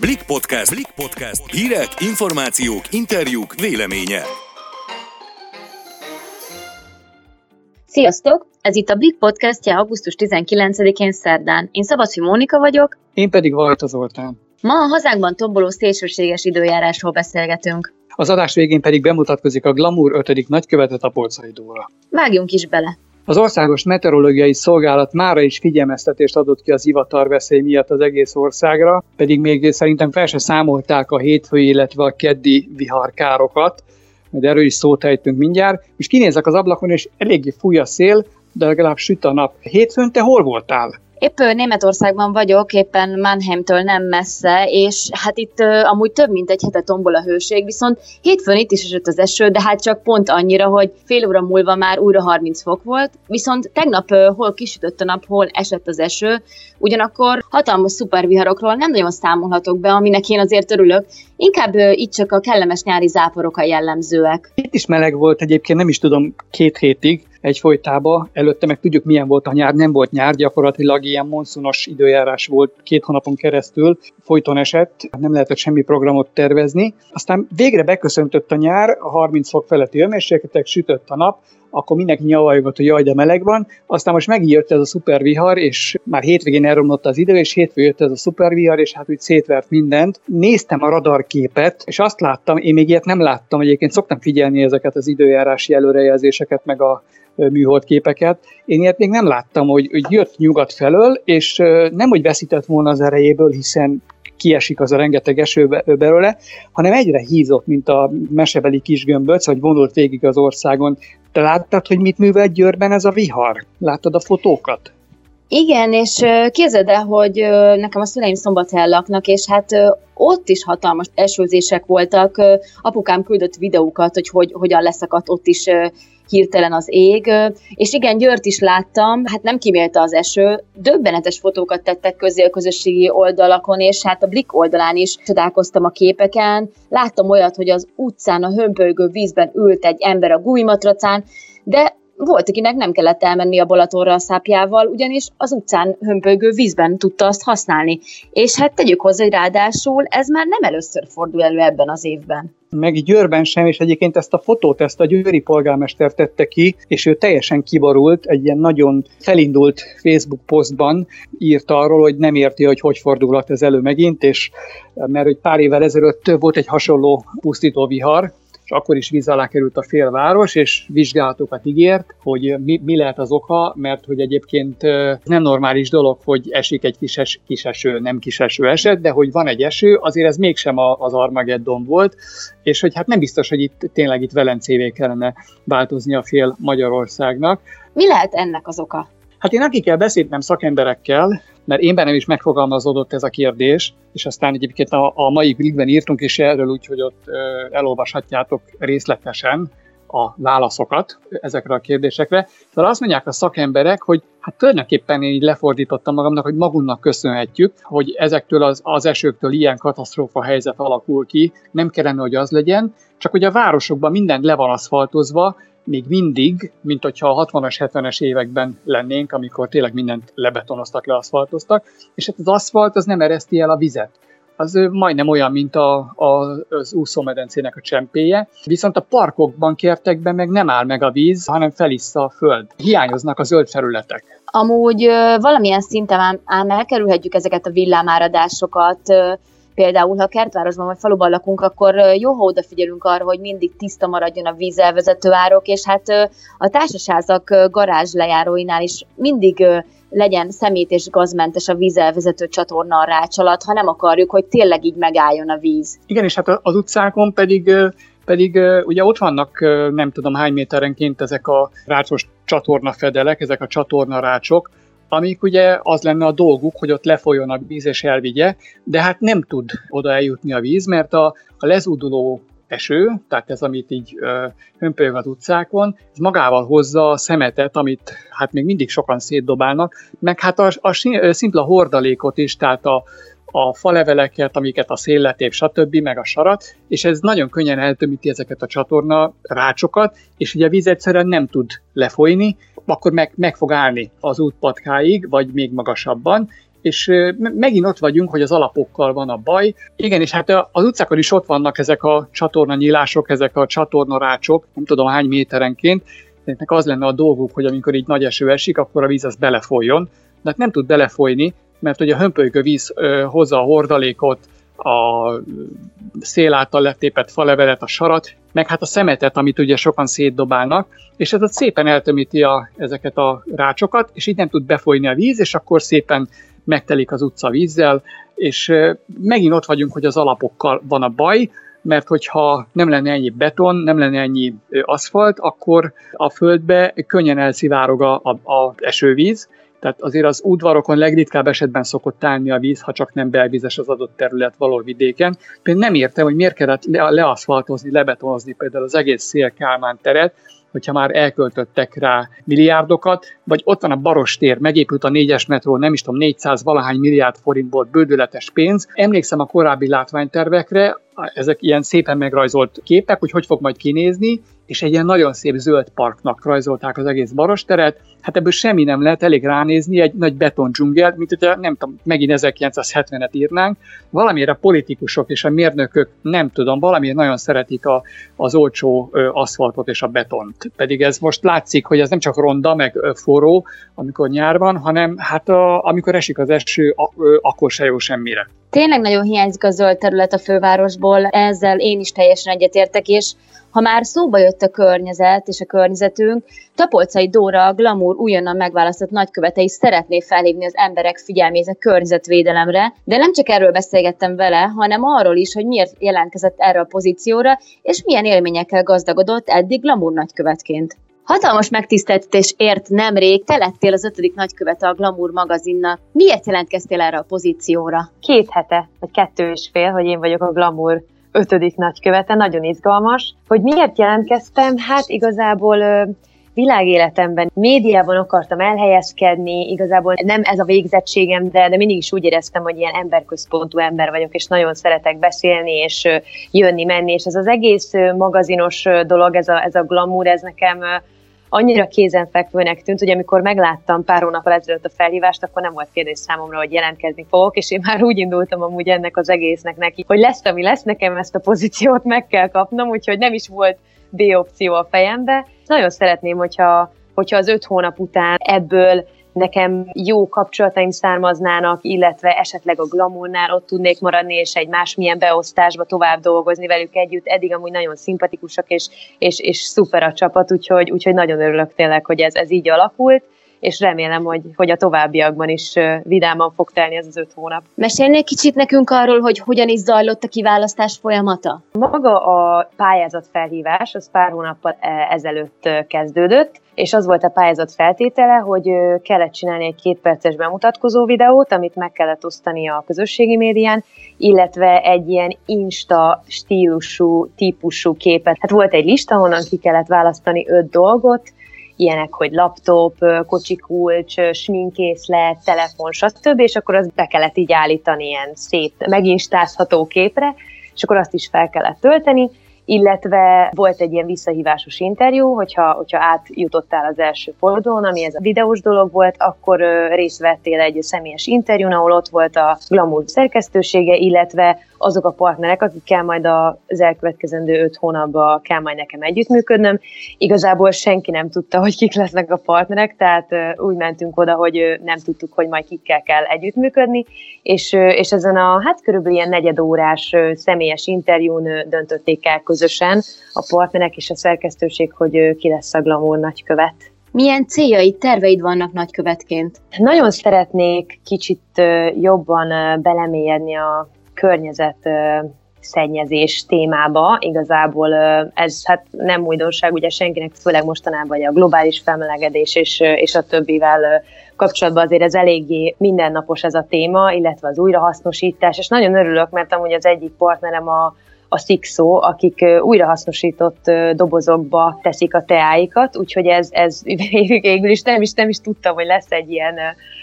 Blik Podcast. Blik Podcast. Hírek, információk, interjúk, véleménye. Sziasztok! Ez itt a Blik podcastja augusztus 19-én szerdán. Én Szabadfi Mónika vagyok. Én pedig Vajta Zoltán. Ma a hazánkban tomboló szélsőséges időjárásról beszélgetünk. Az adás végén pedig bemutatkozik a Glamour 5. nagykövetet a Polcai Dóra. Vágjunk is bele! Az Országos Meteorológiai Szolgálat mára is figyelmeztetést adott ki az ivatarveszély miatt az egész országra, pedig még szerintem fel se számolták a hétfői, illetve a keddi viharkárokat, majd erről is szót ejtünk mindjárt, és kinézek az ablakon, és eléggé fúj a szél, de legalább süt a nap. Hétfőn te hol voltál? Épp Németországban vagyok, éppen Mannheimtől nem messze, és hát itt uh, amúgy több mint egy hete tombol a hőség, viszont hétfőn itt is esett az eső, de hát csak pont annyira, hogy fél óra múlva már újra 30 fok volt, viszont tegnap hol kisütött a nap, hol esett az eső, ugyanakkor hatalmas szuperviharokról nem nagyon számolhatok be, aminek én azért örülök, inkább itt csak a kellemes nyári záporok a jellemzőek. Itt is meleg volt egyébként, nem is tudom, két hétig, egyfolytában. Előtte meg tudjuk, milyen volt a nyár. Nem volt nyár, gyakorlatilag ilyen monszunos időjárás volt két hónapon keresztül, folyton esett, nem lehetett semmi programot tervezni. Aztán végre beköszöntött a nyár, a 30 fok feletti hőmérsékletek, sütött a nap, akkor mindenki nyavajogott, hogy jaj, de meleg van. Aztán most megjött ez a szupervihar, és már hétvégén elromlott az idő, és hétfő jött ez a szupervihar, és hát úgy szétvert mindent. Néztem a radarképet, és azt láttam, én még ilyet nem láttam, egyébként szoktam figyelni ezeket az időjárási előrejelzéseket, meg a műholdképeket. Én ilyet még nem láttam, hogy, hogy jött nyugat felől, és nem, hogy veszített volna az erejéből, hiszen kiesik az a rengeteg eső belőle, hanem egyre hízott, mint a mesebeli kisgömböc, vagy vonult végig az országon. Te láttad, hogy mit művel Győrben ez a vihar? Láttad a fotókat? Igen, és képzeld el, hogy nekem a szüleim szombathely laknak, és hát ott is hatalmas esőzések voltak. Apukám küldött videókat, hogy, hogy hogyan leszakadt ott is hirtelen az ég, és igen, Győrt is láttam, hát nem kimélte az eső, döbbenetes fotókat tettek közé a közösségi oldalakon, és hát a Blik oldalán is csodálkoztam a képeken, láttam olyat, hogy az utcán a hömpölygő vízben ült egy ember a gumimatracán, de volt, akinek nem kellett elmenni a Balatonra a szápjával, ugyanis az utcán hömpölygő vízben tudta azt használni. És hát tegyük hozzá, hogy ráadásul ez már nem először fordul elő ebben az évben meg Győrben sem, és egyébként ezt a fotót, ezt a győri polgármester tette ki, és ő teljesen kiborult, egy ilyen nagyon felindult Facebook posztban írt arról, hogy nem érti, hogy hogy fordulhat ez elő megint, és mert hogy pár évvel ezelőtt volt egy hasonló pusztító vihar, és akkor is víz alá került a félváros, és vizsgálatokat ígért, hogy mi, mi lehet az oka, mert hogy egyébként nem normális dolog, hogy esik egy kis, es, kis eső, nem kis eső eset, de hogy van egy eső, azért ez mégsem az Armageddon volt, és hogy hát nem biztos, hogy itt tényleg itt Velencévé kellene változni a fél Magyarországnak. Mi lehet ennek az oka? Hát én akikkel beszéltem szakemberekkel, mert én bennem is megfogalmazódott ez a kérdés, és aztán egyébként a, a mai blikben írtunk is erről, úgyhogy ott elolvashatjátok részletesen a válaszokat ezekre a kérdésekre. Tehát azt mondják a szakemberek, hogy hát tulajdonképpen én így lefordítottam magamnak, hogy magunknak köszönhetjük, hogy ezektől az, az esőktől ilyen katasztrófa helyzet alakul ki, nem kellene, hogy az legyen, csak hogy a városokban minden le van aszfaltozva, még mindig, mint hogyha a 60-as, 70-es években lennénk, amikor tényleg mindent lebetonoztak, leaszfaltoztak, és hát az aszfalt az nem ereszti el a vizet. Az majdnem olyan, mint a, a, az úszómedencének a csempéje. Viszont a parkokban, kertekben meg nem áll meg a víz, hanem felissza a föld. Hiányoznak a zöld felületek. Amúgy valamilyen szinten ám elkerülhetjük ezeket a villámáradásokat, Például, ha kertvárosban vagy faluban lakunk, akkor jó, ha odafigyelünk arra, hogy mindig tiszta maradjon a vízelvezető árok, és hát a társasházak garázs lejáróinál is mindig legyen szemét és gazmentes a vízelvezető csatorna a rács ha nem akarjuk, hogy tényleg így megálljon a víz. Igen, és hát az utcákon pedig pedig ugye ott vannak nem tudom hány méterenként ezek a rácsos csatornafedelek, ezek a csatornarácsok, amik ugye az lenne a dolguk, hogy ott lefolyjon a víz és elvigye, de hát nem tud oda eljutni a víz, mert a, a lezúduló eső, tehát ez, amit így hömpölyög az utcákon, ez magával hozza a szemetet, amit hát még mindig sokan szétdobálnak, meg hát a, a szimpla hordalékot is, tehát a, a faleveleket, amiket a szél letép, stb., meg a sarat, és ez nagyon könnyen eltömíti ezeket a csatorna rácsokat, és ugye a víz egyszerűen nem tud lefolyni, akkor meg, meg fog állni az útpatkáig, vagy még magasabban, és megint ott vagyunk, hogy az alapokkal van a baj. Igen, és hát az utcákon is ott vannak ezek a csatornanyílások, ezek a csatornarácsok, nem tudom hány méterenként, ezeknek az lenne a dolguk, hogy amikor így nagy eső esik, akkor a víz az belefolyjon, de hát nem tud belefolyni, mert ugye a hömpölygő víz hozza a hordalékot, a szél által letépett falevelet, a sarat, meg hát a szemetet, amit ugye sokan szétdobálnak, és ez ott szépen eltömíti a, ezeket a rácsokat, és így nem tud befolyni a víz, és akkor szépen megtelik az utca vízzel, és megint ott vagyunk, hogy az alapokkal van a baj, mert hogyha nem lenne ennyi beton, nem lenne ennyi aszfalt, akkor a földbe könnyen elszivárog a, a, a esővíz, tehát azért az udvarokon legritkább esetben szokott állni a víz, ha csak nem belvízes az adott terület való vidéken. Például nem értem, hogy miért kellett le- leaszfaltozni, lebetonozni például az egész Szél Kálmán teret, hogyha már elköltöttek rá milliárdokat, vagy ott van a Barostér, megépült a négyes metró, nem is tudom, 400 valahány milliárd forintból bődületes pénz. Emlékszem a korábbi látványtervekre, ezek ilyen szépen megrajzolt képek, hogy hogy fog majd kinézni, és egy ilyen nagyon szép zöld parknak rajzolták az egész Barosteret. Hát ebből semmi nem lehet, elég ránézni, egy nagy beton dzsungel, mint hogyha nem tudom, megint 1970-et írnánk. Valamiért a politikusok és a mérnökök, nem tudom, valamiért nagyon szeretik a, az olcsó aszfaltot és a betont. Pedig ez most látszik, hogy ez nem csak ronda, meg forró, amikor nyár van, hanem hát a, amikor esik az eső, a, akkor se jó semmire. Tényleg nagyon hiányzik a zöld terület a fővárosból, ezzel én is teljesen egyetértek, és ha már szóba jött a környezet és a környezetünk, Tapolcai Dóra, a Glamour újonnan megválasztott nagykövete is szeretné felhívni az emberek figyelmét a környezetvédelemre, de nem csak erről beszélgettem vele, hanem arról is, hogy miért jelentkezett erre a pozícióra, és milyen élményekkel gazdagodott eddig Glamour nagykövetként. Hatalmas megtiszteltetés ért nemrég, te lettél az ötödik nagykövete a Glamour magazinnak. Miért jelentkeztél erre a pozícióra? Két hete, vagy kettő és fél, hogy én vagyok a Glamour ötödik nagykövete, nagyon izgalmas. Hogy miért jelentkeztem? Hát igazából világéletemben, médiában akartam elhelyezkedni, igazából nem ez a végzettségem, de, de mindig is úgy éreztem, hogy ilyen emberközpontú ember vagyok, és nagyon szeretek beszélni, és jönni, menni, és ez az egész magazinos dolog, ez a, ez a glamour, ez nekem annyira kézenfekvőnek tűnt, hogy amikor megláttam pár hónappal ezelőtt a felhívást, akkor nem volt kérdés számomra, hogy jelentkezni fogok, és én már úgy indultam amúgy ennek az egésznek neki, hogy lesz, ami lesz, nekem ezt a pozíciót meg kell kapnom, úgyhogy nem is volt B opció a fejembe. Nagyon szeretném, hogyha, hogyha az öt hónap után ebből nekem jó kapcsolataim származnának, illetve esetleg a glamournál ott tudnék maradni, és egy másmilyen beosztásba tovább dolgozni velük együtt. Eddig amúgy nagyon szimpatikusak, és, és, és szuper a csapat, úgyhogy, úgyhogy nagyon örülök tényleg, hogy ez, ez így alakult és remélem, hogy, hogy a továbbiakban is vidáman fog telni ez az öt hónap. Mesélnél kicsit nekünk arról, hogy hogyan is zajlott a kiválasztás folyamata? Maga a pályázat felhívás, az pár hónappal e, ezelőtt kezdődött, és az volt a pályázat feltétele, hogy kellett csinálni egy kétperces bemutatkozó videót, amit meg kellett osztani a közösségi médián, illetve egy ilyen insta stílusú, típusú képet. Hát volt egy lista, honnan ki kellett választani öt dolgot, ilyenek, hogy laptop, kocsikulcs, sminkészlet, telefon, stb., és akkor azt be kellett így állítani ilyen szép, meginstázható képre, és akkor azt is fel kellett tölteni, illetve volt egy ilyen visszahívásos interjú, hogyha, hogyha átjutottál az első fordulón, ami ez a videós dolog volt, akkor részt vettél egy személyes interjún, ahol ott volt a Glamour szerkesztősége, illetve azok a partnerek, akikkel majd az elkövetkezendő öt hónapban kell majd nekem együttműködnöm. Igazából senki nem tudta, hogy kik lesznek a partnerek, tehát úgy mentünk oda, hogy nem tudtuk, hogy majd kikkel kell együttműködni, és, és ezen a hát körülbelül ilyen negyedórás személyes interjún döntötték el közösen a partnerek és a szerkesztőség, hogy ki lesz a Glamour nagykövet. Milyen céljaid, terveid vannak nagykövetként? Nagyon szeretnék kicsit jobban belemélyedni a környezet szennyezés témába. Igazából ez hát nem újdonság, ugye senkinek, főleg mostanában vagy a globális felmelegedés és, és a többivel kapcsolatban azért ez eléggé mindennapos ez a téma, illetve az újrahasznosítás, és nagyon örülök, mert amúgy az egyik partnerem a, a Sixo, akik újrahasznosított dobozokba teszik a teáikat, úgyhogy ez, ez végül is nem is, nem is tudtam, hogy lesz egy ilyen,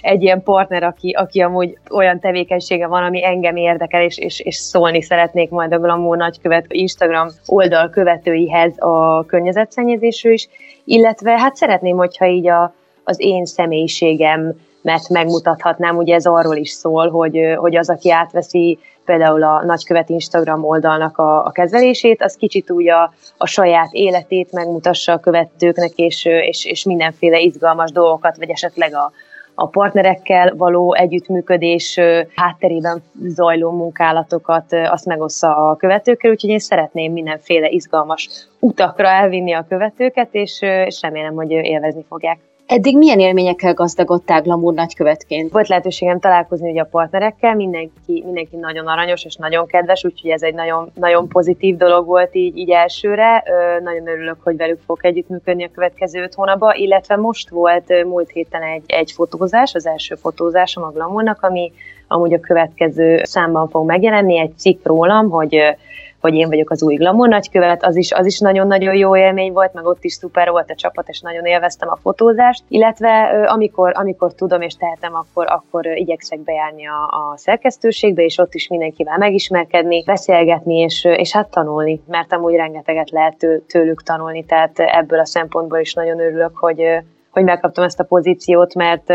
egy ilyen partner, aki, aki amúgy olyan tevékenysége van, ami engem érdekel, és, és, és szólni szeretnék majd a Glamour nagykövet Instagram oldal követőihez a környezetszennyezésről is, illetve hát szeretném, hogyha így a, az én személyiségem mert megmutathatnám, ugye ez arról is szól, hogy, hogy az, aki átveszi például a nagykövet Instagram oldalnak a, a kezelését, az kicsit úgy a, a saját életét megmutassa a követőknek, és, és, és mindenféle izgalmas dolgokat, vagy esetleg a, a partnerekkel való együttműködés hátterében zajló munkálatokat azt megossza a követőkkel, úgyhogy én szeretném mindenféle izgalmas utakra elvinni a követőket, és, és remélem, hogy élvezni fogják. Eddig milyen élményekkel gazdagodtál Glamour nagykövetként? Volt lehetőségem találkozni ugye a partnerekkel, mindenki, mindenki nagyon aranyos és nagyon kedves, úgyhogy ez egy nagyon, nagyon pozitív dolog volt így, így elsőre. Ö, nagyon örülök, hogy velük fogok együttműködni a következő öt hónapban, illetve most volt múlt héten egy, egy fotózás, az első fotózásom a Glamournak, ami amúgy a következő számban fog megjelenni, egy cikk rólam, hogy hogy én vagyok az új glamour nagykövet, az is, az is nagyon-nagyon jó élmény volt, meg ott is szuper volt a csapat, és nagyon élveztem a fotózást, illetve amikor, amikor tudom és tehetem, akkor, akkor igyekszek bejárni a, a szerkesztőségbe, és ott is mindenkivel megismerkedni, beszélgetni, és, és hát tanulni, mert amúgy rengeteget lehet tőlük tanulni, tehát ebből a szempontból is nagyon örülök, hogy, hogy megkaptam ezt a pozíciót, mert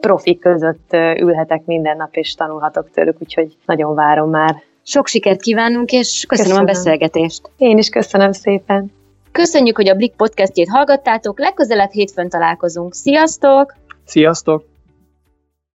profik között ülhetek minden nap, és tanulhatok tőlük, úgyhogy nagyon várom már. Sok sikert kívánunk, és köszönöm, köszönöm. a beszélgetést. Én is köszönöm szépen. Köszönjük, hogy a Blik podcastjét hallgattátok, legközelebb hétfőn találkozunk. Sziasztok! Sziasztok!